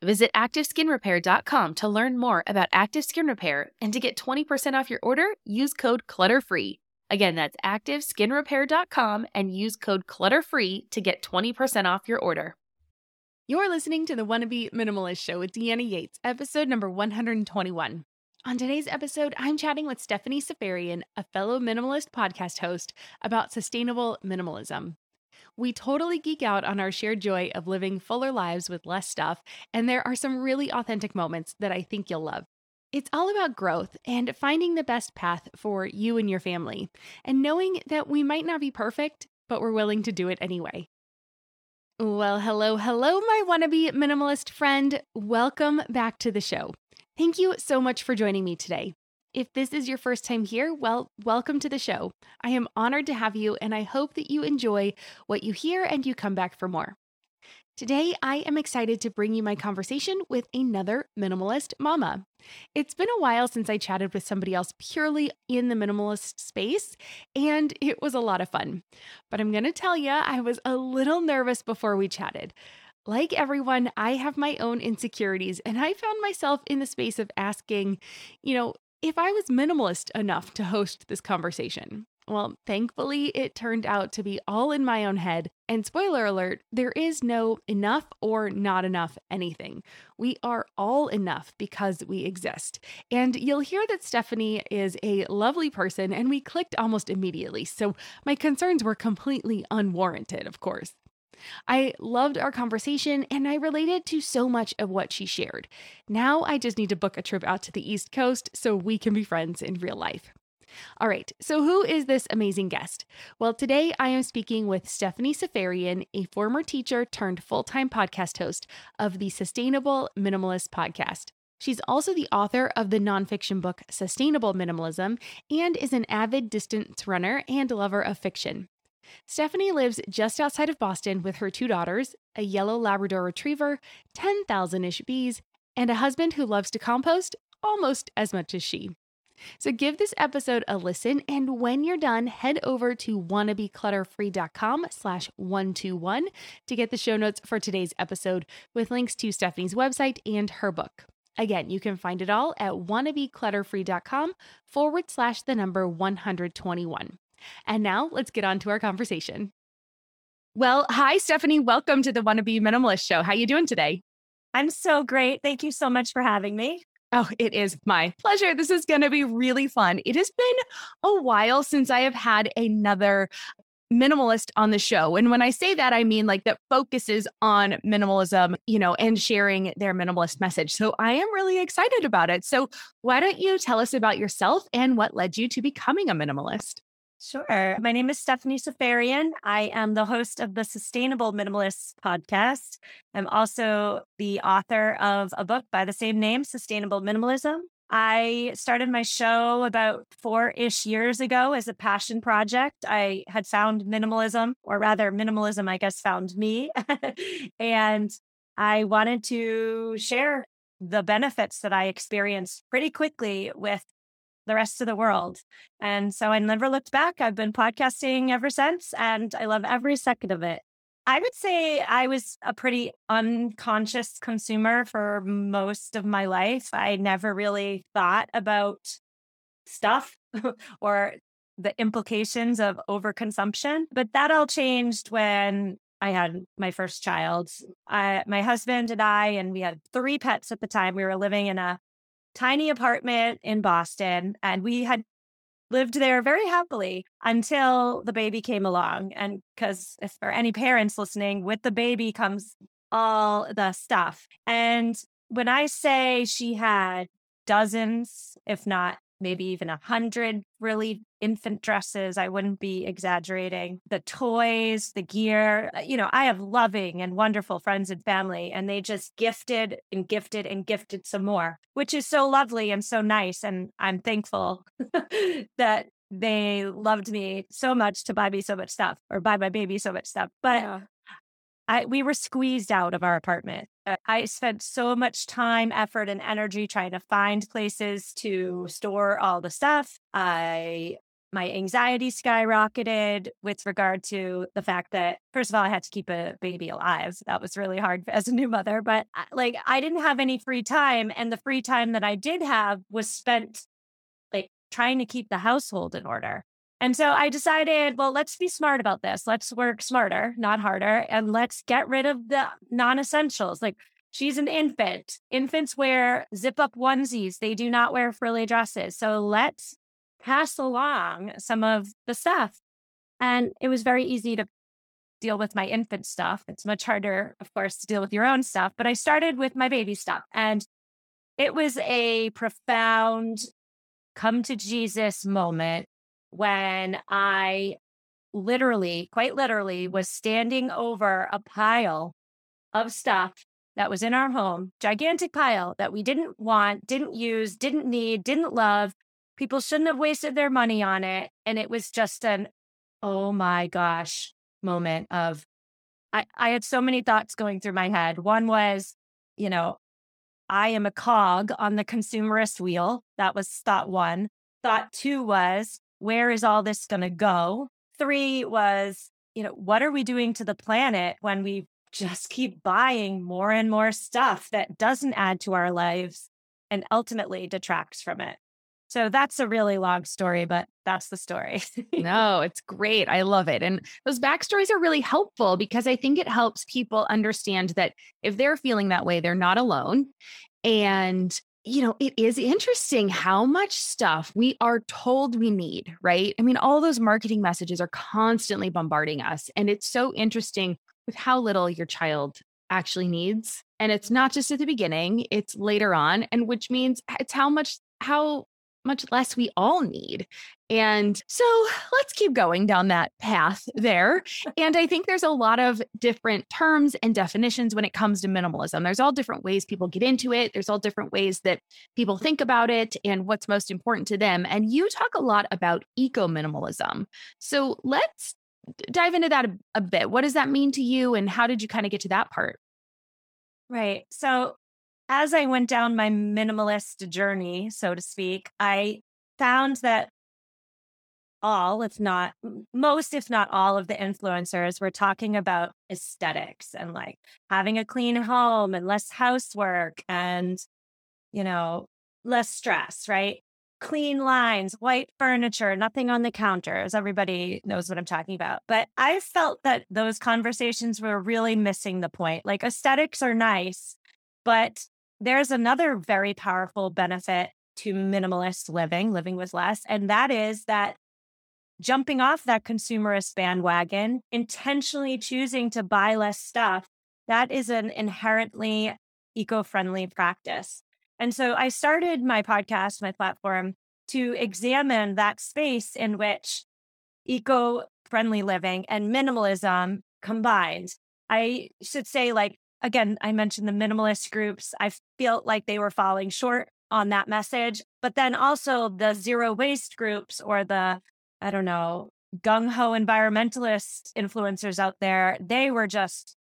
Visit ActiveSkinRepair.com to learn more about Active Skin Repair and to get 20% off your order, use code CLUTTERFREE. Again, that's ActiveSkinRepair.com and use code CLUTTERFREE to get 20% off your order. You're listening to the Wanna Minimalist Show with Deanna Yates, episode number 121. On today's episode, I'm chatting with Stephanie Seferian, a fellow minimalist podcast host, about sustainable minimalism. We totally geek out on our shared joy of living fuller lives with less stuff, and there are some really authentic moments that I think you'll love. It's all about growth and finding the best path for you and your family, and knowing that we might not be perfect, but we're willing to do it anyway. Well, hello, hello, my wannabe minimalist friend. Welcome back to the show. Thank you so much for joining me today. If this is your first time here, well, welcome to the show. I am honored to have you, and I hope that you enjoy what you hear and you come back for more. Today, I am excited to bring you my conversation with another minimalist mama. It's been a while since I chatted with somebody else purely in the minimalist space, and it was a lot of fun. But I'm to tell you, I was a little nervous before we chatted. Like everyone, I have my own insecurities, and I found myself in the space of asking, you know, if I was minimalist enough to host this conversation. Well, thankfully, it turned out to be all in my own head. And spoiler alert, there is no enough or not enough anything. We are all enough because we exist. And you'll hear that Stephanie is a lovely person, and we clicked almost immediately. So my concerns were completely unwarranted, of course. I loved our conversation and I related to so much of what she shared. Now I just need to book a trip out to the East Coast so we can be friends in real life. All right, so who is this amazing guest? Well, today I am speaking with Stephanie Seferian, a former teacher turned full time podcast host of the Sustainable Minimalist podcast. She's also the author of the nonfiction book Sustainable Minimalism and is an avid distance runner and lover of fiction. Stephanie lives just outside of Boston with her two daughters, a yellow Labrador retriever, 10,000 ish bees, and a husband who loves to compost almost as much as she. So give this episode a listen, and when you're done, head over to wannabeclutterfree.com slash 121 to get the show notes for today's episode with links to Stephanie's website and her book. Again, you can find it all at wannabeclutterfree.com forward slash the number 121. And now let's get on to our conversation. Well, hi, Stephanie. Welcome to the Wanna Be Minimalist Show. How are you doing today? I'm so great. Thank you so much for having me. Oh, it is my pleasure. This is going to be really fun. It has been a while since I have had another minimalist on the show. And when I say that, I mean like that focuses on minimalism, you know, and sharing their minimalist message. So I am really excited about it. So why don't you tell us about yourself and what led you to becoming a minimalist? Sure. My name is Stephanie Seferian. I am the host of the Sustainable Minimalists podcast. I'm also the author of a book by the same name, Sustainable Minimalism. I started my show about four ish years ago as a passion project. I had found minimalism, or rather, minimalism, I guess, found me. and I wanted to share the benefits that I experienced pretty quickly with the rest of the world. And so I never looked back. I've been podcasting ever since, and I love every second of it. I would say I was a pretty unconscious consumer for most of my life. I never really thought about stuff or the implications of overconsumption. But that all changed when I had my first child. I, my husband and I, and we had three pets at the time. We were living in a tiny apartment in Boston, and we had lived there very happily until the baby came along. And because for any parents listening, with the baby comes all the stuff. And when I say she had dozens, if not maybe even a hundred really infant dresses. I wouldn't be exaggerating. The toys, the gear. Uh, you know, I have loving and wonderful friends and family, and they just gifted and gifted and gifted some more, which is so lovely and so nice. And I'm thankful that they loved me so much to buy me so much stuff or buy my baby so much stuff. But yeah. I, we were squeezed out of our apartment. Uh, I spent so much time, effort, and energy trying to find places to store all the stuff. I my anxiety skyrocketed with regard to the fact that first of all i had to keep a baby alive that was really hard as a new mother but like i didn't have any free time and the free time that i did have was spent like trying to keep the household in order and so I decided, well, let's be smart about this. Let's work smarter, not harder, and let's get rid of the non essentials. Like she's an infant. Infants wear zip up onesies, they do not wear frilly dresses. So let's pass along some of the stuff. And it was very easy to deal with my infant stuff. It's much harder, of course, to deal with your own stuff. But I started with my baby stuff. And it was a profound come to Jesus moment when I literally, quite literally, was standing over a pile of stuff that was in our home, gigantic pile that we didn't want, didn't use, didn't need, didn't love. People shouldn't have wasted their money on it. And it was just an, oh my gosh, moment of, I, I had so many thoughts going through my head. One was, you know, I am a cog on the consumerist wheel. That was thought one. Thought two was, where is all this going to go? Three was, you know, what are we doing to the planet when we just keep buying more and more stuff that doesn't add to our lives and ultimately detracts from it? So that's a really long story, but that's the story. no, it's great. I love it. And those backstories are really helpful because I think it helps people understand that if they're feeling that way, they're not alone. And you know, it is interesting how much stuff we are told we need, right? I mean, all those marketing messages are constantly bombarding us. And it's so interesting with how little your child actually needs. And it's not just at the beginning, it's later on. And which means it's how much, how much less we all need. And so let's keep going down that path there. And I think there's a lot of different terms and definitions when it comes to minimalism. There's all different ways people get into it, there's all different ways that people think about it and what's most important to them. And you talk a lot about eco minimalism. So let's dive into that a, a bit. What does that mean to you? And how did you kind of get to that part? Right. So as I went down my minimalist journey, so to speak, I found that all, if not most, if not all of the influencers were talking about aesthetics and like having a clean home and less housework and, you know, less stress, right? Clean lines, white furniture, nothing on the counters. Everybody knows what I'm talking about. But I felt that those conversations were really missing the point. Like aesthetics are nice, but there's another very powerful benefit to minimalist living, living with less, and that is that jumping off that consumerist bandwagon, intentionally choosing to buy less stuff, that is an inherently eco friendly practice. And so I started my podcast, my platform, to examine that space in which eco friendly living and minimalism combined. I should say, like, again, I mentioned the minimalist groups. I felt like they were falling short on that message. But then also the zero waste groups or the, I don't know, gung ho environmentalist influencers out there, they were just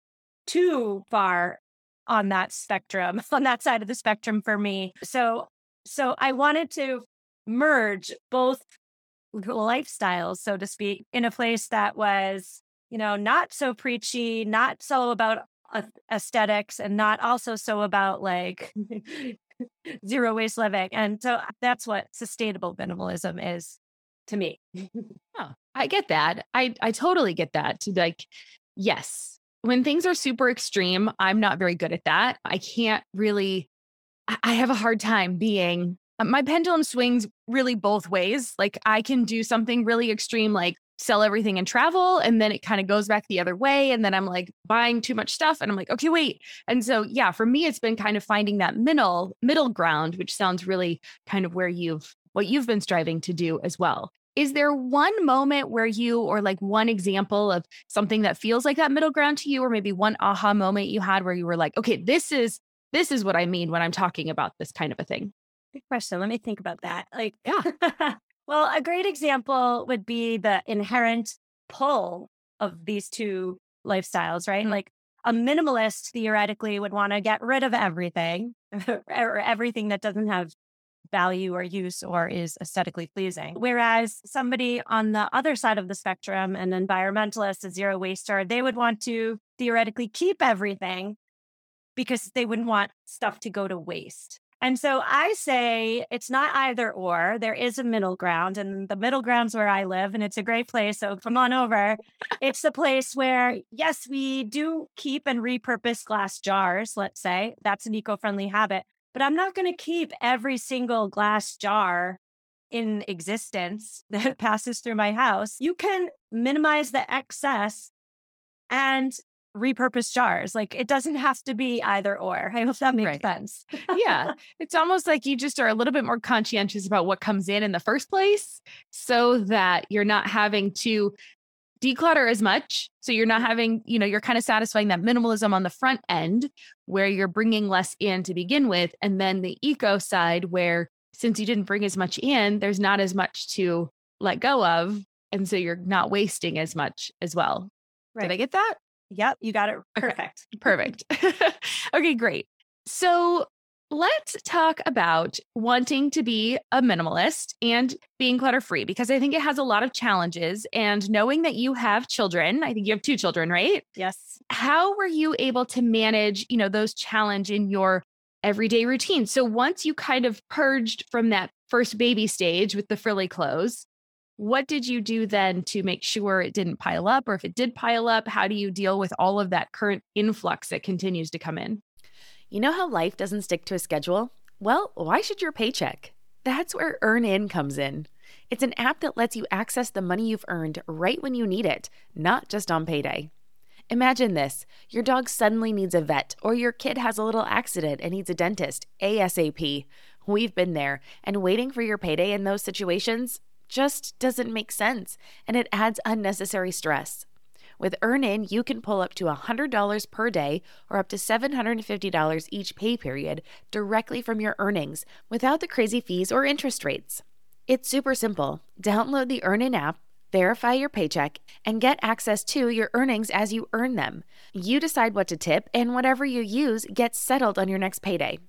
too far on that spectrum, on that side of the spectrum for me. So, so I wanted to merge both lifestyles, so to speak, in a place that was, you know, not so preachy, not so about aesthetics, and not also so about like zero waste living. And so that's what sustainable minimalism is to me. oh, I get that. I I totally get that. To like, yes, when things are super extreme, I'm not very good at that. I can't really. I have a hard time being. Uh, my pendulum swings really both ways. Like I can do something really extreme, like sell everything and travel and then it kind of goes back the other way and then i'm like buying too much stuff and i'm like okay wait. And so yeah for me it's been kind of finding that middle middle ground which sounds really kind of where you've what you've been striving to do as well. Is there one moment where you or like one example of something that feels like that middle ground to you or maybe one aha moment you had where you were like okay this is this is what i mean when i'm talking about this kind of a thing? Good question let me think about that like yeah Well, a great example would be the inherent pull of these two lifestyles, right? Mm-hmm. Like a minimalist theoretically would want to get rid of everything or everything that doesn't have value or use or is aesthetically pleasing. Whereas somebody on the other side of the spectrum, an environmentalist, a zero waster, they would want to theoretically keep everything because they wouldn't want stuff to go to waste. And so I say it's not either or. There is a middle ground, and the middle ground's where I live, and it's a great place. So come on over. it's the place where, yes, we do keep and repurpose glass jars, let's say. That's an eco friendly habit. But I'm not going to keep every single glass jar in existence that passes through my house. You can minimize the excess and repurpose jars. Like it doesn't have to be either or. I hope that makes right. sense. yeah. It's almost like you just are a little bit more conscientious about what comes in in the first place so that you're not having to declutter as much. So you're not having, you know, you're kind of satisfying that minimalism on the front end where you're bringing less in to begin with. And then the eco side where since you didn't bring as much in, there's not as much to let go of. And so you're not wasting as much as well. Right. Did I get that? Yep, you got it perfect. Perfect. okay, great. So let's talk about wanting to be a minimalist and being clutter free because I think it has a lot of challenges. And knowing that you have children, I think you have two children, right? Yes. How were you able to manage, you know, those challenge in your everyday routine? So once you kind of purged from that first baby stage with the frilly clothes, what did you do then to make sure it didn't pile up? Or if it did pile up, how do you deal with all of that current influx that continues to come in? You know how life doesn't stick to a schedule? Well, why should your paycheck? That's where EarnIn comes in. It's an app that lets you access the money you've earned right when you need it, not just on payday. Imagine this your dog suddenly needs a vet, or your kid has a little accident and needs a dentist ASAP. We've been there, and waiting for your payday in those situations just doesn't make sense and it adds unnecessary stress. With EarnIn, you can pull up to $100 per day or up to $750 each pay period directly from your earnings without the crazy fees or interest rates. It's super simple. Download the EarnIn app, verify your paycheck, and get access to your earnings as you earn them. You decide what to tip, and whatever you use gets settled on your next payday.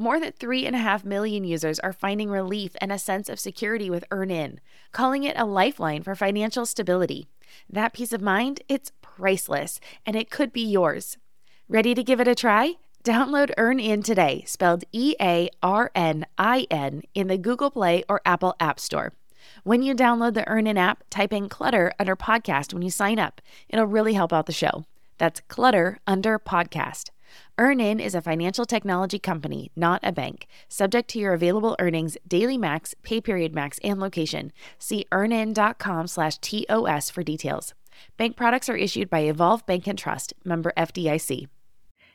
More than 3.5 million users are finding relief and a sense of security with EarnIn, calling it a lifeline for financial stability. That peace of mind, it's priceless, and it could be yours. Ready to give it a try? Download EarnIn today, spelled E A R N I N, in the Google Play or Apple App Store. When you download the EarnIn app, type in Clutter under podcast when you sign up. It'll really help out the show. That's Clutter under podcast. EarnIn is a financial technology company, not a bank. Subject to your available earnings, daily max, pay period max, and location. See earnin.com slash TOS for details. Bank products are issued by Evolve Bank and Trust, member FDIC.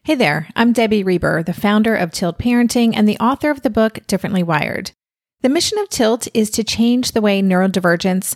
Hey there, I'm Debbie Reber, the founder of Tilt Parenting and the author of the book Differently Wired. The mission of Tilt is to change the way neurodivergence,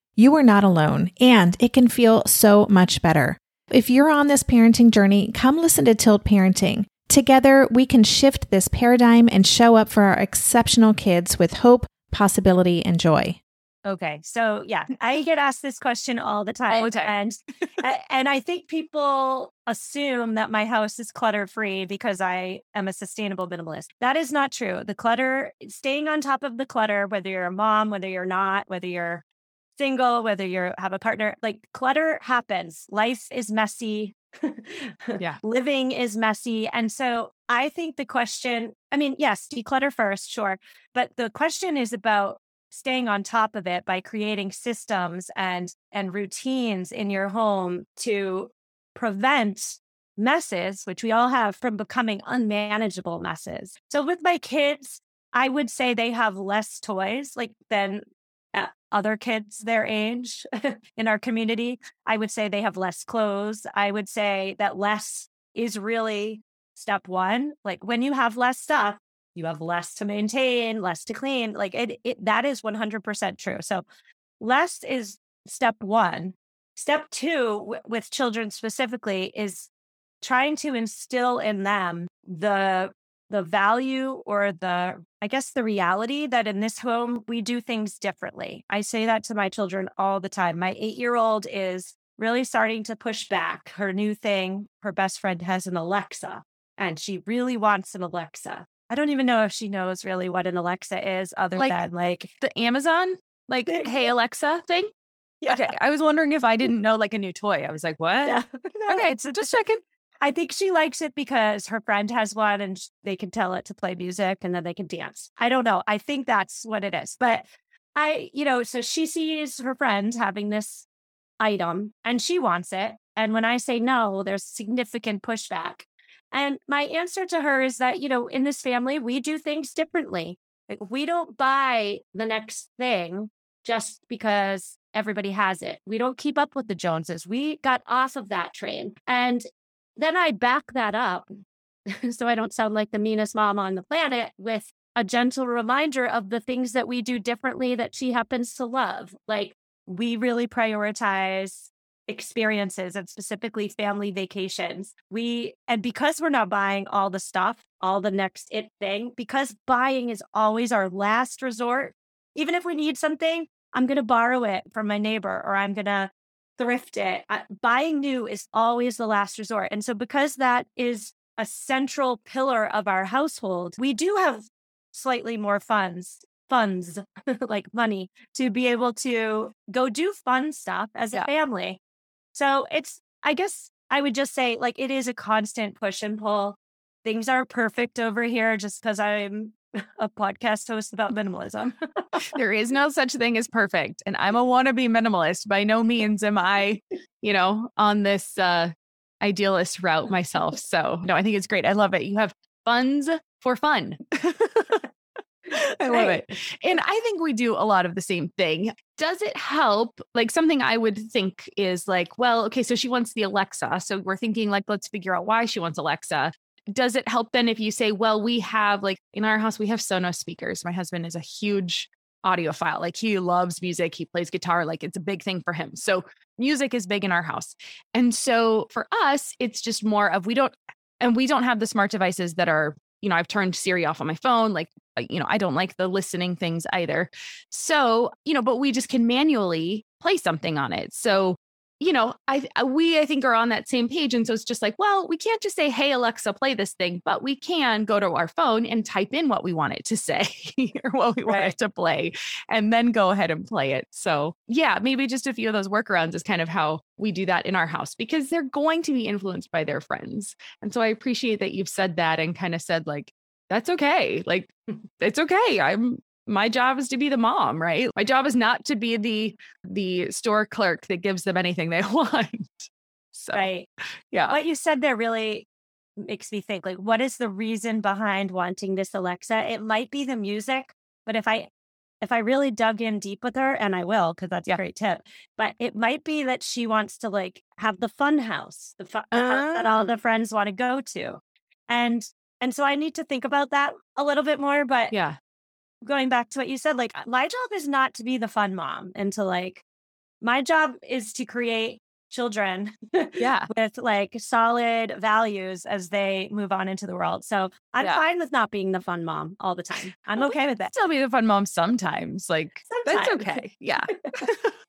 you are not alone, and it can feel so much better. If you're on this parenting journey, come listen to Tilt Parenting. Together, we can shift this paradigm and show up for our exceptional kids with hope, possibility, and joy. Okay. So yeah, I get asked this question all the time. Time. And and I think people assume that my house is clutter free because I am a sustainable minimalist. That is not true. The clutter, staying on top of the clutter, whether you're a mom, whether you're not, whether you're single, whether you have a partner, like clutter happens. Life is messy. Yeah. Living is messy. And so I think the question, I mean, yes, declutter first, sure. But the question is about staying on top of it by creating systems and and routines in your home to prevent messes which we all have from becoming unmanageable messes so with my kids i would say they have less toys like than other kids their age in our community i would say they have less clothes i would say that less is really step 1 like when you have less stuff you have less to maintain, less to clean. Like it, it that is 100% true. So less is step 1. Step 2 w- with children specifically is trying to instill in them the the value or the I guess the reality that in this home we do things differently. I say that to my children all the time. My 8-year-old is really starting to push back. Her new thing, her best friend has an Alexa and she really wants an Alexa. I don't even know if she knows really what an Alexa is other Like- than like The Amazon, like, hey, Alexa thing? yeah. Okay. I was wondering if I didn't know like a new toy. I was like, what? Yeah. No, Okay. it's Just checking. I think she likes it because her friend has one and they can tell it to play music and then they can dance. I don't know. I think that's what it is. But I, you know, so she sees her friend having this item and she wants it. And when I say no, there's significant pushback. And my answer to her is that, you know, in this family, we do things differently. Like we don't buy the next thing just because everybody has it. We don't keep up with the Joneses. We got off of that train. And then I back that up so I don't sound like the meanest mom on the planet with a gentle reminder of the things that we do differently that she happens to love. Like we really prioritize experiences and specifically family vacations. We, and because we're not buying all the stuff, all the next it thing, because buying is always our last resort, even if we need something, I'm going to borrow it from my neighbor or I'm going to thrift it. I, buying new is always the last resort. And so, because that is a central pillar of our household, we do have slightly more funds, funds like money to be able to go do fun stuff as Yeah. a family. So, it's, I guess I would just say, like, it is a constant push and pull. Things aren't perfect over here just because I'm a podcast host about minimalism. there is no such thing as perfect. And I'm a wannabe minimalist. By no means am I, you know, on this uh idealist route myself. So no, I think it's great. I love it. You have funds for fun. I love it. And I think we do a lot of the same thing. Does it help? Like something I would think is like, well, okay, so she wants the Alexa. So we're thinking like, let's figure out why she wants Alexa. Does it help then if you say, well, we have like in our house, we have Sonos speakers. My husband is a huge audiophile. Like he loves music, he plays guitar, like it's a big thing for him. So music is big in our house. And so for us, it's just more of we don't and we don't have the smart devices that are, you know, I've turned Siri off on my phone. Like, uh, you know, I don't like the listening things either. So, you know, but we just can manually play something on it. So you know, I uh, we I think are on that same page. And so it's just like, well, we can't just say, hey, Alexa, play this thing, but we can go to our phone and type in what we want it to say or what we want right. it to play and then go ahead and play it. So yeah, maybe just a few of those workarounds is kind of how we do that in our house because they're going to be influenced by their friends. And so I appreciate that you've said that and kind of said like, that's okay. Like, it's okay. I'm my job is to be the mom, right? My job is not to be the the store clerk that gives them anything they want. So, right. Yeah. What you said there really makes me think like what is the reason behind wanting this Alexa? It might be the music, but if I if I really dug in deep with her, and I will, because that's yeah. a great tip, but it might be that she wants to like have the fun house, the fun uh, house that all the ah. friends want to go to. And and so I need to think about that a little bit more. But yeah, going back to what you said, like uh, my job is not to be the fun mom and to like, my job is to create children yeah. with like solid values as they move on into the world. So i'm yeah. fine with not being the fun mom all the time. I'm okay with that still be the fun mom sometimes like sometimes. that's okay. Yeah.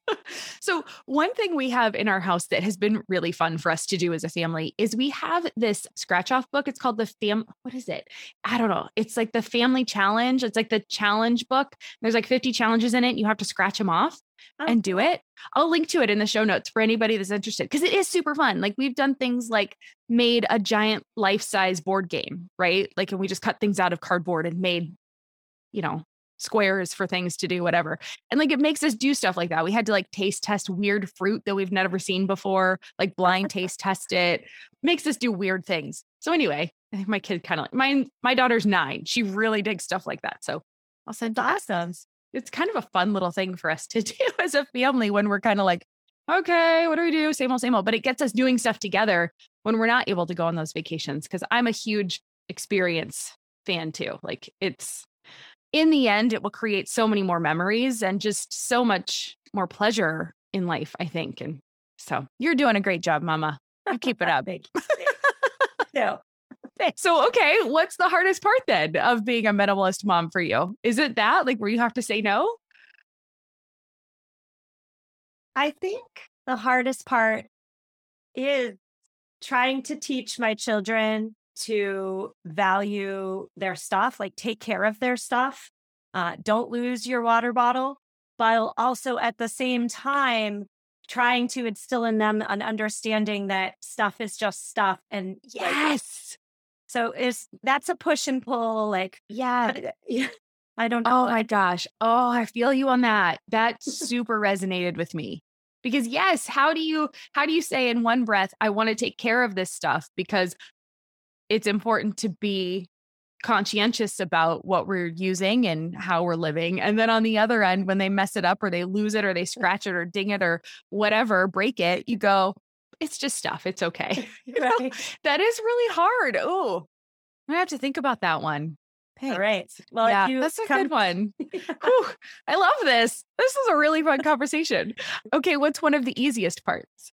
So one thing we have in our house that has been really fun for us to do as a family is we have this scratch off book. It's called the fam what is it? I don't know. It's like the family challenge. It's like the challenge book. There's like 50 challenges in it. You have to scratch them off oh. and do it. I'll link to it in the show notes for anybody that's interested because it is super fun. Like we've done things like made a giant life size board game, right? Like, and we just cut things out of cardboard and made, you know, squares for things to do, whatever. And like it makes us do stuff like that. We had to like taste test weird fruit that we've never seen before, like blind taste test it, makes us do weird things. So anyway, I think my kid kind of like my my daughter's nine. She really digs stuff like that. So I'll send awesome it's kind of a fun little thing for us to do as a family when we're kind of like, okay, what do we do? Same old, same old. But it gets us doing stuff together when we're not able to go on those vacations. Cause I'm a huge experience fan too. Like it's in the end, it will create so many more memories and just so much more pleasure in life, I think. And so you're doing a great job, mama. You keep it up. Thank you. no. So, okay, what's the hardest part then of being a minimalist mom for you? Is it that, like, where you have to say no? I think the hardest part is trying to teach my children to value their stuff, like take care of their stuff. Uh, don't lose your water bottle, while also at the same time trying to instill in them an understanding that stuff is just stuff and yes so is that's a push and pull, like yeah. yeah. I don't oh know. Oh my gosh. Oh, I feel you on that. That super resonated with me. Because yes, how do you how do you say in one breath, I want to take care of this stuff because it's important to be conscientious about what we're using and how we're living. And then on the other end, when they mess it up or they lose it or they scratch it or ding it or whatever, break it, you go, it's just stuff. It's okay. right. that is really hard. Oh, I have to think about that one. Thanks. All right. Well, yeah, that's a come- good one. Whew, I love this. This is a really fun conversation. Okay, what's one of the easiest parts?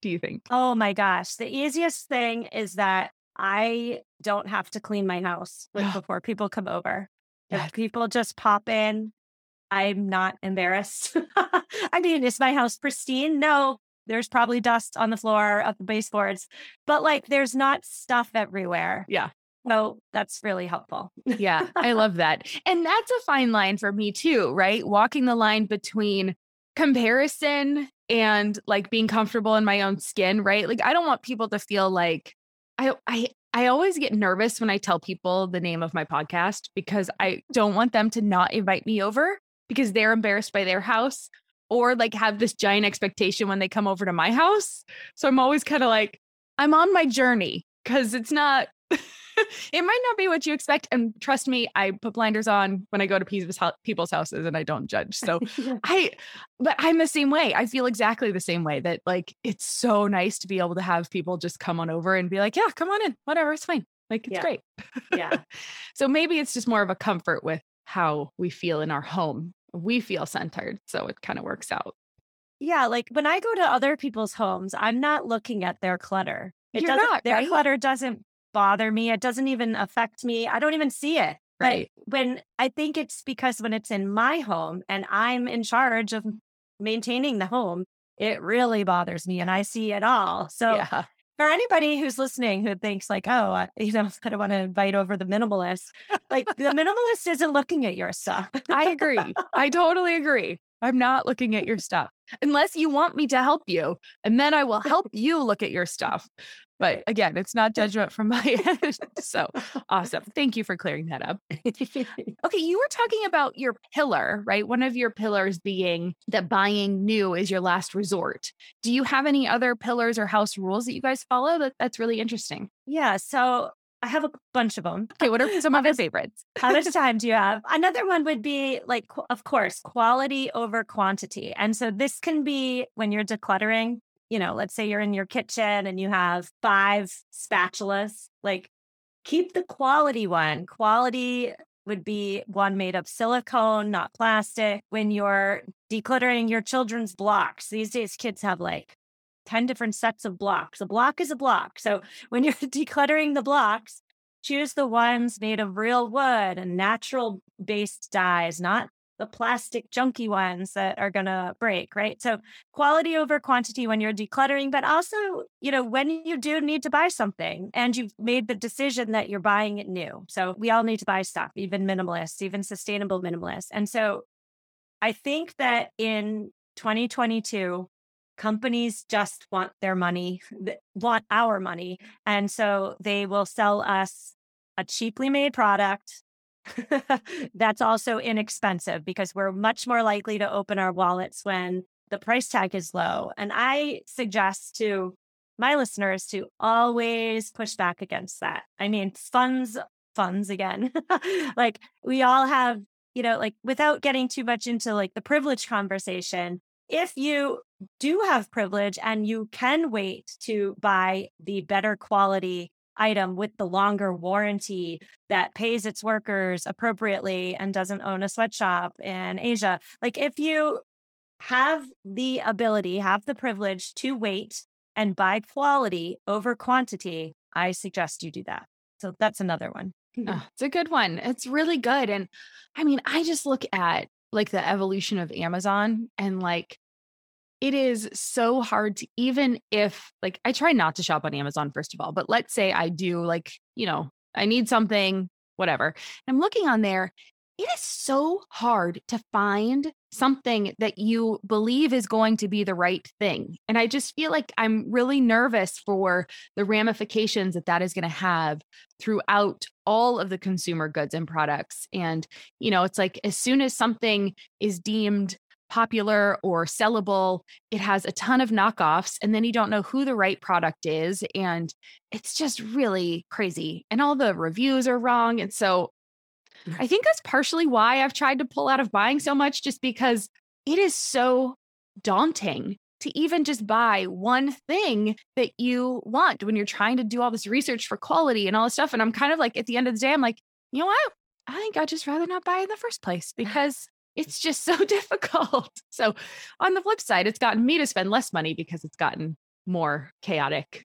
Do you think? Oh my gosh, the easiest thing is that I don't have to clean my house before people come over. If people just pop in, I'm not embarrassed. I mean, is my house pristine? No, there's probably dust on the floor of the baseboards, but like there's not stuff everywhere. Yeah. So that's really helpful. yeah, I love that. And that's a fine line for me too, right? Walking the line between comparison and like being comfortable in my own skin, right? Like I don't want people to feel like I I I always get nervous when I tell people the name of my podcast because I don't want them to not invite me over because they're embarrassed by their house or like have this giant expectation when they come over to my house. So I'm always kind of like, I'm on my journey because it's not, it might not be what you expect. And trust me, I put blinders on when I go to people's houses and I don't judge. So I, but I'm the same way. I feel exactly the same way that like it's so nice to be able to have people just come on over and be like, yeah, come on in, whatever, it's fine. Like it's yeah. great. Yeah. so maybe it's just more of a comfort with how we feel in our home we feel centered. So it kind of works out. Yeah. Like when I go to other people's homes, I'm not looking at their clutter. It You're doesn't, not, their right? clutter doesn't bother me. It doesn't even affect me. I don't even see it. Right. But when I think it's because when it's in my home and I'm in charge of maintaining the home, it really bothers me and I see it all. So yeah. For anybody who's listening who thinks like, oh, I, you know, I don't want to invite over the minimalist, like the minimalist isn't looking at your stuff. I agree. I totally agree. I'm not looking at your stuff unless you want me to help you. And then I will help you look at your stuff. But again, it's not judgment from my end. so awesome. Thank you for clearing that up. okay, you were talking about your pillar, right? One of your pillars being that buying new is your last resort. Do you have any other pillars or house rules that you guys follow? That, that's really interesting. Yeah. So I have a bunch of them. Okay, what are some of your favorites? How much time do you have? Another one would be like, of course, quality over quantity. And so this can be when you're decluttering, you know, let's say you're in your kitchen and you have five spatulas, like keep the quality one. Quality would be one made of silicone, not plastic. When you're decluttering your children's blocks, these days kids have like 10 different sets of blocks. A block is a block. So when you're decluttering the blocks, choose the ones made of real wood and natural based dyes, not the plastic junky ones that are going to break, right? So quality over quantity when you're decluttering, but also, you know, when you do need to buy something and you've made the decision that you're buying it new. So we all need to buy stuff, even minimalists, even sustainable minimalists. And so I think that in 2022, companies just want their money, want our money. And so they will sell us a cheaply made product that's also inexpensive because we're much more likely to open our wallets when the price tag is low. And I suggest to my listeners to always push back against that. I mean, funds, funds again. like we all have, you know, like without getting too much into like the privilege conversation, if you do have privilege and you can wait to buy the better quality item with the longer warranty that pays its workers appropriately and doesn't own a sweatshop in Asia. Like if you have the ability, have the privilege to wait and buy quality over quantity, I suggest you do that. So that's another one. oh, it's a good one. It's really good. And I mean, I just look at like the evolution of Amazon and like it is so hard to even if like I try not to shop on Amazon first of all, but let's say I do like, you know, I need something, whatever. And I'm looking on there. It is so hard to find something that you believe is going to be the right thing. And I just feel like I'm really nervous for the ramifications that that is going to have throughout all of the consumer goods and products. And, you know, it's like as soon as something is deemed popular or sellable. It has a ton of knockoffs, and then you don't know who the right product is. And it's just really crazy. And all the reviews are wrong. And so mm. I think that's partially why I've tried to pull out of buying so much, just because it is so daunting to even just buy one thing that you want when you're trying to do all this research for quality and all this stuff. And I'm kind of like, at the end of the day, I'm like, you know what? I think I'd just rather not buy in the first place because it's just so difficult. So, on the flip side, it's gotten me to spend less money because it's gotten more chaotic.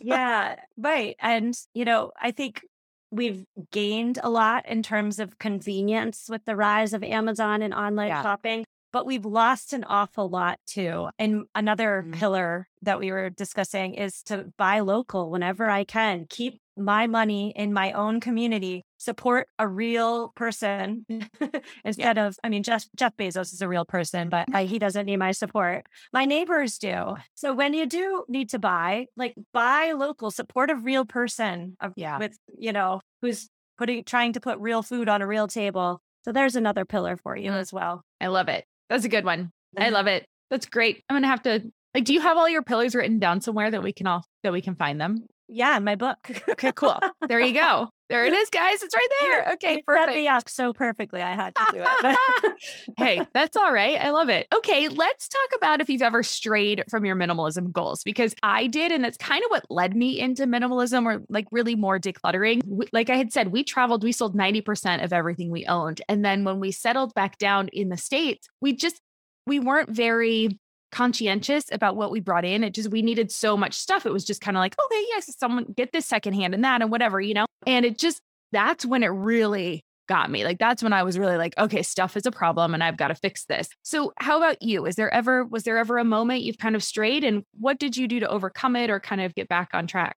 yeah, right. And, you know, I think we've gained a lot in terms of convenience with the rise of Amazon and online yeah. shopping, but we've lost an awful lot too. And another mm-hmm. pillar that we were discussing is to buy local whenever I can, keep my money in my own community support a real person instead yeah. of i mean jeff, jeff bezos is a real person but I, he doesn't need my support my neighbors do so when you do need to buy like buy local support a real person of, yeah with you know who's putting trying to put real food on a real table so there's another pillar for you mm. as well i love it that's a good one. I mm-hmm. love it. That's great. I'm gonna have to like do you have all your pillars written down somewhere that we can all that we can find them yeah, my book. okay, cool. There you go. There it is, guys. It's right there. Okay, perfect. Set me up so perfectly. I had to do it. hey, that's all right. I love it. Okay, let's talk about if you've ever strayed from your minimalism goals because I did, and that's kind of what led me into minimalism or like really more decluttering. Like I had said, we traveled, we sold 90% of everything we owned. And then when we settled back down in the States, we just we weren't very conscientious about what we brought in. It just, we needed so much stuff. It was just kind of like, okay, yes, someone get this secondhand and that and whatever, you know? And it just, that's when it really got me. Like that's when I was really like, okay, stuff is a problem and I've got to fix this. So how about you? Is there ever was there ever a moment you've kind of strayed and what did you do to overcome it or kind of get back on track?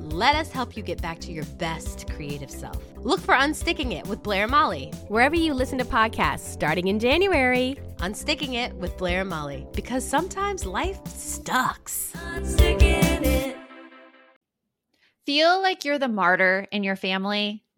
Let us help you get back to your best creative self. Look for Unsticking It with Blair and Molly, wherever you listen to podcasts, starting in January. Unsticking It with Blair and Molly, because sometimes life sucks. Feel like you're the martyr in your family?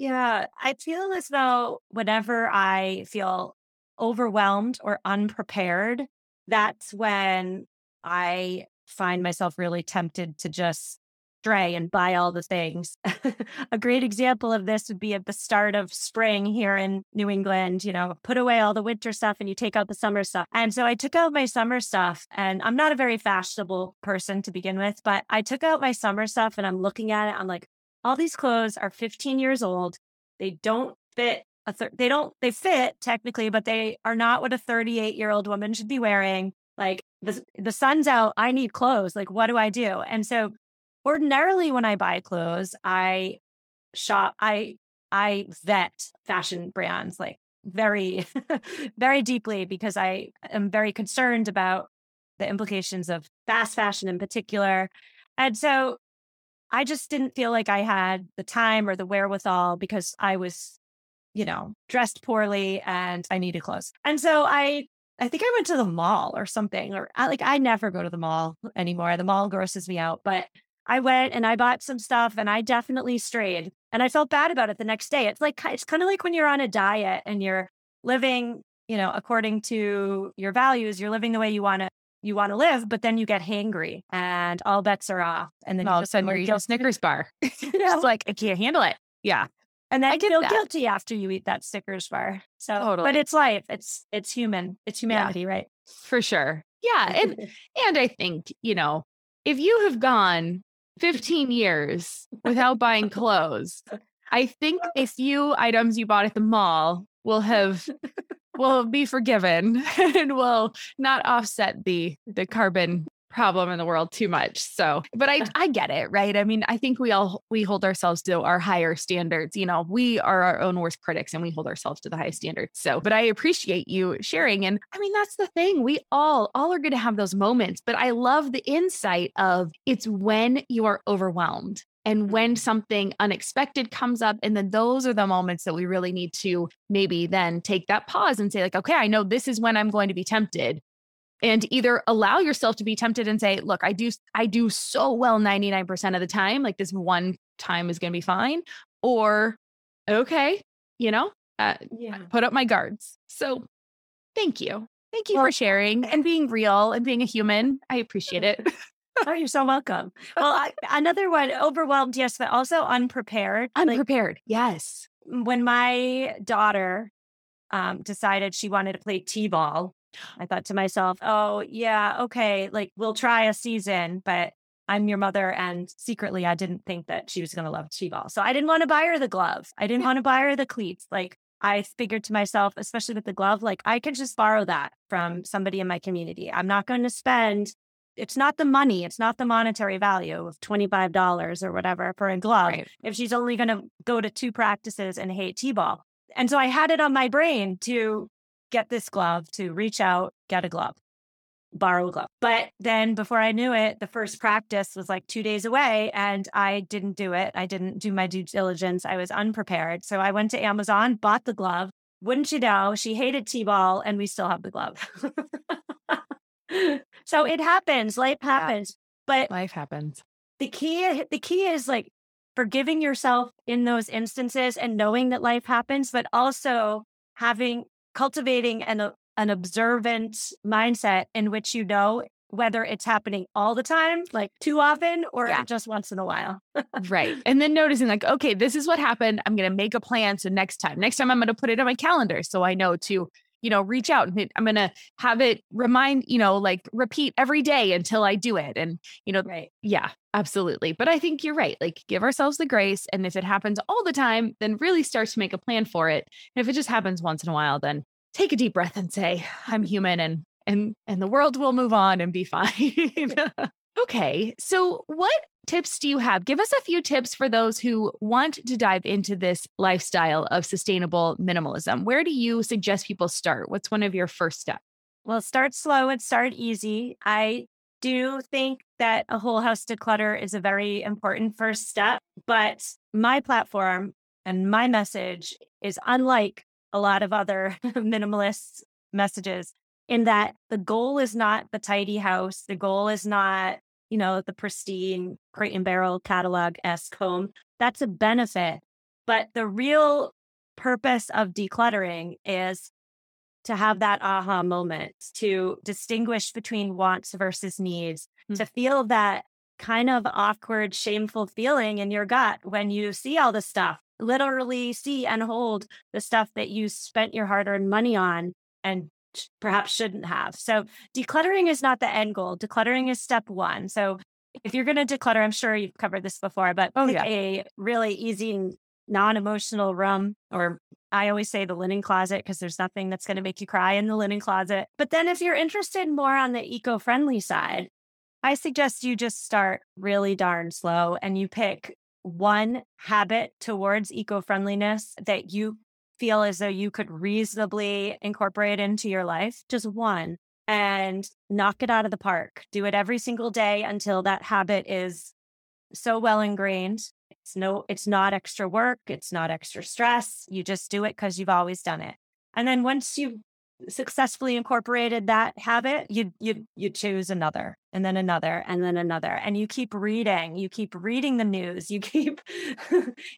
Yeah, I feel as though whenever I feel overwhelmed or unprepared, that's when I find myself really tempted to just stray and buy all the things. a great example of this would be at the start of spring here in New England, you know, put away all the winter stuff and you take out the summer stuff. And so I took out my summer stuff and I'm not a very fashionable person to begin with, but I took out my summer stuff and I'm looking at it. I'm like, all these clothes are 15 years old. They don't fit a thir- they don't they fit technically, but they are not what a 38 year old woman should be wearing. Like the the sun's out, I need clothes. Like what do I do? And so ordinarily when I buy clothes, I shop I I vet fashion brands like very very deeply because I am very concerned about the implications of fast fashion in particular. And so I just didn't feel like I had the time or the wherewithal because I was, you know, dressed poorly and I needed clothes. And so I I think I went to the mall or something or I, like I never go to the mall anymore. The mall grosses me out, but I went and I bought some stuff and I definitely strayed and I felt bad about it the next day. It's like it's kind of like when you're on a diet and you're living, you know, according to your values, you're living the way you want to you want to live, but then you get hangry and all bets are off. And then all of a sudden you're eating a Snickers bar. you know? It's like, I can't handle it. Yeah. And then I feel that. guilty after you eat that Snickers bar. So, totally. but it's life. It's, it's human. It's humanity, yeah. right? For sure. Yeah. And, and I think, you know, if you have gone 15 years without buying clothes, I think a few items you bought at the mall will have will be forgiven and will not offset the the carbon problem in the world too much. So, but I I get it, right? I mean, I think we all we hold ourselves to our higher standards. You know, we are our own worst critics and we hold ourselves to the highest standards. So, but I appreciate you sharing and I mean, that's the thing. We all all are going to have those moments, but I love the insight of it's when you are overwhelmed and when something unexpected comes up and then those are the moments that we really need to maybe then take that pause and say like okay i know this is when i'm going to be tempted. And either allow yourself to be tempted and say look i do i do so well 99% of the time like this one time is going to be fine or okay you know uh, yeah. put up my guards. So thank you. Thank you well, for sharing and being real and being a human. I appreciate it oh, you're so welcome. Well, I, another one, overwhelmed, yes, but also unprepared. Unprepared, like, yes. When my daughter um, decided she wanted to play t-ball, I thought to myself, oh, yeah, okay, like we'll try a season, but I'm your mother. And secretly, I didn't think that she was going to love T ball. So I didn't want to buy her the glove. I didn't want to buy her the cleats. Like I figured to myself, especially with the glove, like I can just borrow that from somebody in my community. I'm not going to spend, it's not the money, it's not the monetary value of $25 or whatever for a glove. Right. If she's only going to go to two practices and hate T ball. And so I had it on my brain to get this glove, to reach out, get a glove borrow a glove. But then before I knew it, the first practice was like two days away and I didn't do it. I didn't do my due diligence. I was unprepared. So I went to Amazon, bought the glove. Wouldn't you know, she hated T ball and we still have the glove. so it happens, life happens. But Life happens. the key the key is like forgiving yourself in those instances and knowing that life happens, but also having cultivating an uh, an observant mindset in which you know whether it's happening all the time, like too often, or Yeah. just once in a while. right. And then noticing, like, okay, this is what happened. I'm going to make a plan. So next time, next time I'm going to put it on my calendar. So I know to, you know, reach out and I'm going to have it remind, you know, like repeat every day until I do it. And, you know, Right. yeah, absolutely. But I think you're right. Like, give ourselves the grace. And if it happens all the time, then really start to make a plan for it. And if it just happens once in a while, then take a deep breath and say, I'm human and, and, and the world will move on and be fine. okay. So, what tips do you have? Give us a few tips for those who want to dive into this lifestyle of sustainable minimalism. Where do you suggest people start? What's one of your first steps? Well, start slow and start easy. I do think that a whole house declutter is a very important first step, but my platform and my message is unlike a lot of other minimalist messages in that the goal is not the tidy house. The goal is not, you know, the pristine crate and barrel catalog esque home. That's a benefit. But the real purpose of decluttering is to have that aha moment, to distinguish between wants versus needs, Mm. to feel that kind of awkward, shameful feeling in your gut when you see all the stuff, literally see and hold the stuff that you spent your hard earned money on and perhaps shouldn't have. So, decluttering is not the end goal. Decluttering is step one. So, if you're going to declutter, I'm sure you've covered this before, but Oh, yeah. a really easy, non emotional room or I always say the linen closet because there's nothing that's going to make you cry in the linen closet. But then if you're interested more on the eco friendly side, I suggest you just start really darn slow and you pick one habit towards eco friendliness that you feel as though you could reasonably incorporate into your life. Just one and knock it out of the park. Do it every single day until that habit is so well ingrained. It's no, it's not extra work. It's not extra stress. You just do it because you've always done it. And then once you've successfully incorporated that habit, you you you choose another and then another and then another. And you keep reading, you keep reading the news, you keep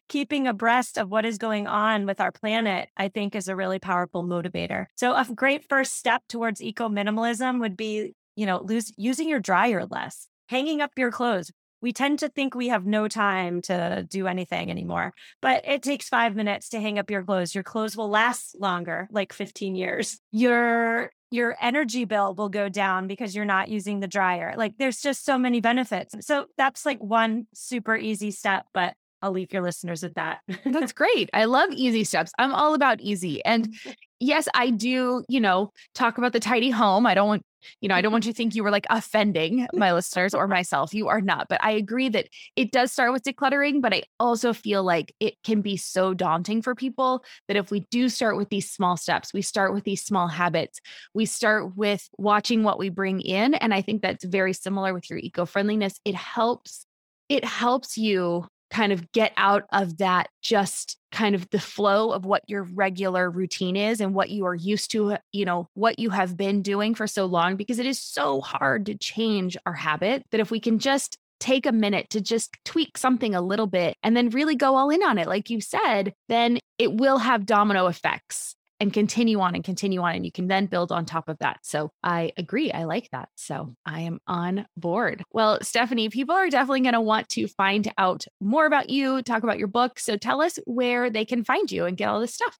keeping abreast of what is going on with our planet, I think is a really powerful motivator. So a great first step towards eco minimalism would be, you know, lose, using your dryer less, hanging up your clothes, we tend to think we have no time to do anything anymore, but it takes five minutes to hang up your clothes. Your clothes will last longer, like 15 years. Your your energy bill will go down because you're not using the dryer. Like there's just so many benefits. So that's like one super easy step, but I'll leave your listeners with that. That's great. I love easy steps. I'm all about easy. And yes, I do, you know, talk about the tidy home. I don't want, you know, I don't mm-hmm. want you to think you were like offending my listeners or myself. You are not. But I agree that it does start with decluttering, but I also feel like it can be so daunting for people that if we do start with these small steps, we start with these small habits, we start with watching what we bring in. And I think that's very similar with your eco friendliness. It helps, it helps you kind of get out of that just kind of the flow of what your regular routine is and what you are used to, uh, you know, what you have been doing for so long, because it is so hard to change our habit that if we can just take a minute to just tweak something a little bit and then really go all in on it, like you said, then it will have domino effects and continue on and continue on. And you can then build on top of that. So I agree. I like that. So I am on board. Well, Stephanie, people are definitely going to want to find out more about you, talk about your book. So tell us where they can find you and get all this stuff.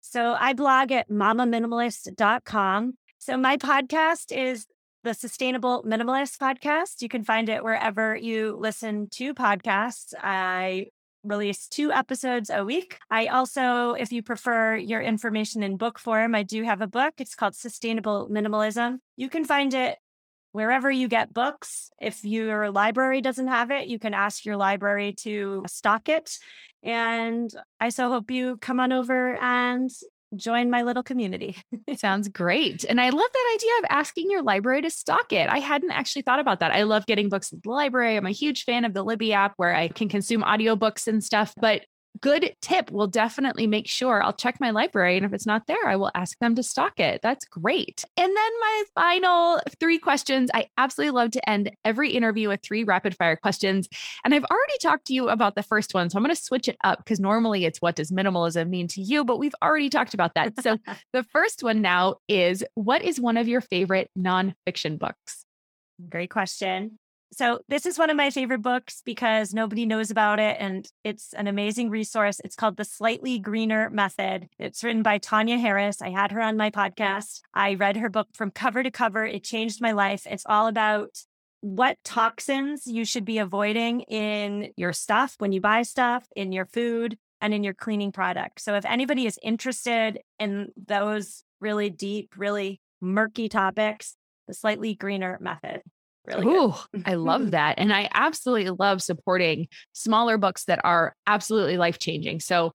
So I blog at mamaminimalist.com So, my podcast is the Sustainable Minimalist Podcast. You can find it wherever you listen to podcasts. I release two episodes a week. I also, if you prefer your information in book form, I do have a book. It's called Sustainable Minimalism. You can find it wherever you get books. If your library doesn't have it, you can ask your library to stock it. And I so hope you come on over and join my little community. Sounds great. And I love that idea of asking your library to stock it. I hadn't actually thought about that. I love getting books at the library. I'm a huge fan of the Libby app where I can consume audiobooks and stuff, but good tip. We'll definitely make sure I'll check my library. And if it's not there, I will ask them to stock it. That's great. And then my final three questions. I absolutely love to end every interview with three rapid fire questions. And I've already talked to you about the first one. So I'm going to switch it up because normally it's what does minimalism mean to you? But we've already talked about that. So the first one now is what is one of your favorite nonfiction books? Great question. So, this is one of my favorite books because nobody knows about it and it's an amazing resource. It's called The Slightly Greener Method. It's written by Tanya Harris. I had her on my podcast. I read her book from cover to cover. It changed my life. It's all about what toxins you should be avoiding in your stuff when you buy stuff, in your food, and in your cleaning product. So, if anybody is interested in those really deep, really murky topics, the slightly greener method. Really Ooh, I love that. And I absolutely love supporting smaller books that are absolutely life changing. So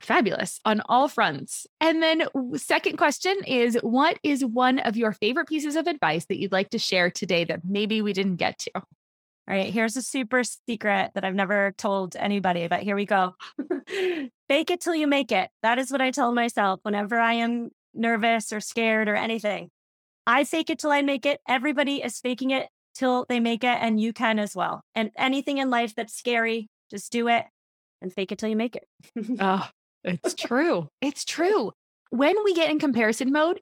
fabulous on all fronts. And then, second question is what is one of your favorite pieces of advice that you'd like to share today that maybe we didn't get to? All right, here's a super secret that I've never told anybody, but here we go. Fake it till you make it. That is what I tell myself whenever I am nervous or scared or anything. I fake it till I make it. Everybody is faking it till they make it, and you can as well. And anything in life that's scary, just do it and fake it till you make it. oh, it's true. It's true. When we get in comparison mode,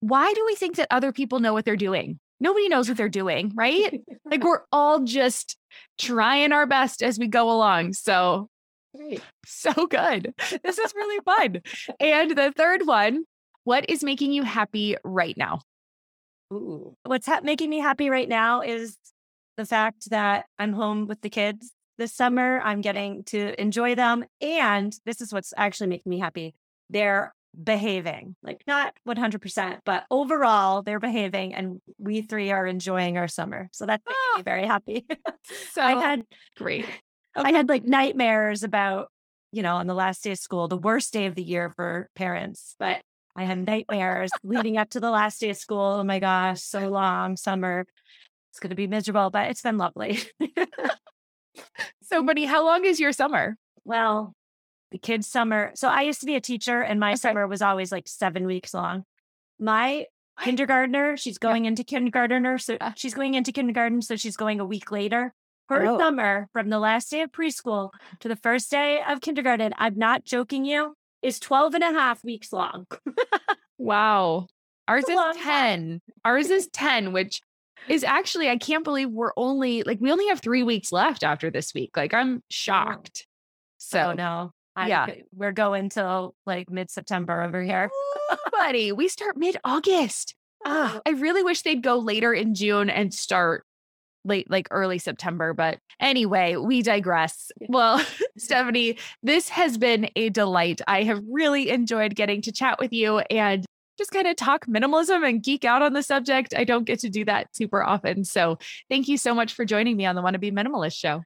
why do we think that other people know what they're doing? Nobody knows what they're doing, right? like we're all just trying our best as we go along. So, so good. This is really fun. And the third one, what is making you happy right now? Ooh. What's ha- making me happy right now is the fact that I'm home with the kids this summer. I'm getting to enjoy them. And this is what's actually making me happy. They're behaving, like not 100%, but overall, they're behaving. And we three are enjoying our summer. So that's making oh, me ah! very happy. so I had great. Okay. I had like nightmares about, you know, on the last day of school, the worst day of the year for parents. But I had nightmares leading up to the last day of school. Oh my gosh, so long, summer. It's going to be miserable, but it's been lovely. so, Buddy, how long is your summer? Well, the kids' summer. So, I used to be a teacher, and my okay. summer was always like seven weeks long. My what? kindergartner, she's going yeah. into kindergartner. So, uh she's going into kindergarten. So, she's going a week later. Her oh. summer from the last day of preschool to the first day of kindergarten, I'm not joking you, is 12 and a half weeks long. wow. Ours is 10. Ours is 10, which is actually, I can't believe we're only like, we only have three weeks left after this week. Like, I'm shocked. So, oh, no. I, yeah. We're going till like mid September over here. Ooh, buddy, we start mid August. Ah, I really wish they'd go later in June and start late, like early September. But anyway, we digress. Well, Stephanie, this has been a delight. I have really enjoyed getting to chat with you and just kind of talk minimalism and geek out on the subject. I don't get to do that super often. So thank you so much for joining me on the Wannabe Minimalist show.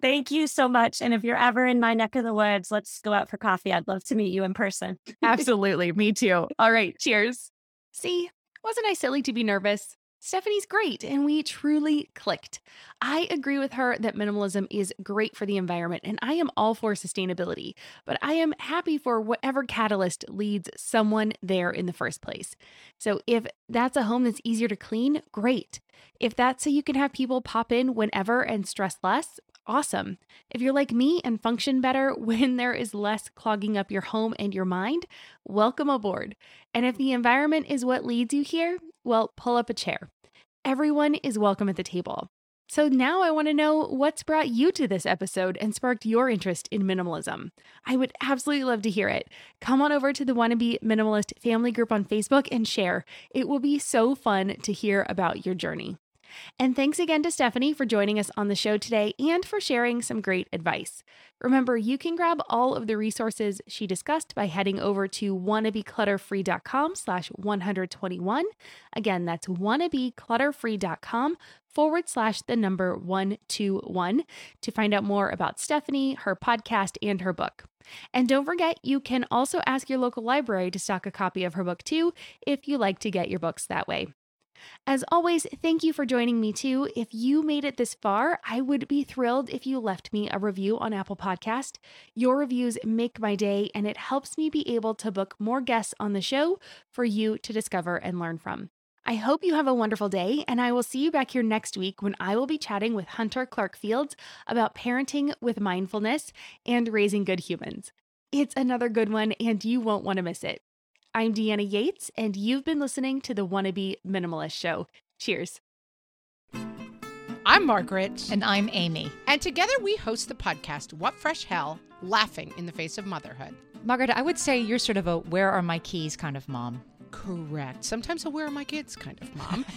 Thank you so much. And if you're ever in my neck of the woods, let's go out for coffee. I'd love to meet you in person. Absolutely. Me too. All right. Cheers. See, wasn't I silly to be nervous? Stephanie's great, and we truly clicked. I agree with her that minimalism is great for the environment, and I am all for sustainability, but I am happy for whatever catalyst leads someone there in the first place. So if that's a home that's easier to clean, great. If that's so you can have people pop in whenever and stress less, awesome. If you're like me and function better when there is less clogging up your home and your mind, welcome aboard. And if the environment is what leads you here, well, pull up a chair. Everyone is welcome at the table. So now I want to know what's brought you to this episode and sparked your interest in minimalism. I would absolutely love to hear it. Come on over to the Wannabe Minimalist family group on Facebook and share. It will be so fun to hear about your journey. And thanks again to Stephanie for joining us on the show today and for sharing some great advice. Remember, you can grab all of the resources she discussed by heading over to wannabeclutterfree.com slash 121. Again, that's wannabeclutterfree.com forward slash the number 121 to find out more about Stephanie, her podcast, and her book. And don't forget, you can also ask your local library to stock a copy of her book too if you like to get your books that way. As always, thank you for joining me too. If you made it this far, I would be thrilled if you left me a review on Apple Podcast. Your reviews make my day and it helps me be able to book more guests on the show for you to discover and learn from. I hope you have a wonderful day, and I will see you back here next week when I will be chatting with Hunter Clarke-Fields about parenting with mindfulness and raising good humans. It's another good one, and you won't want to miss it. I'm Deanna Yates, and you've been listening to the Wannabe Minimalist Show. Cheers. I'm Margaret. And I'm Amy. And together we host the podcast, What Fresh Hell Laughing in the Face of Motherhood. Margaret, I would say you're sort of a where are my keys kind of mom. Correct. Sometimes a where are my kids kind of mom.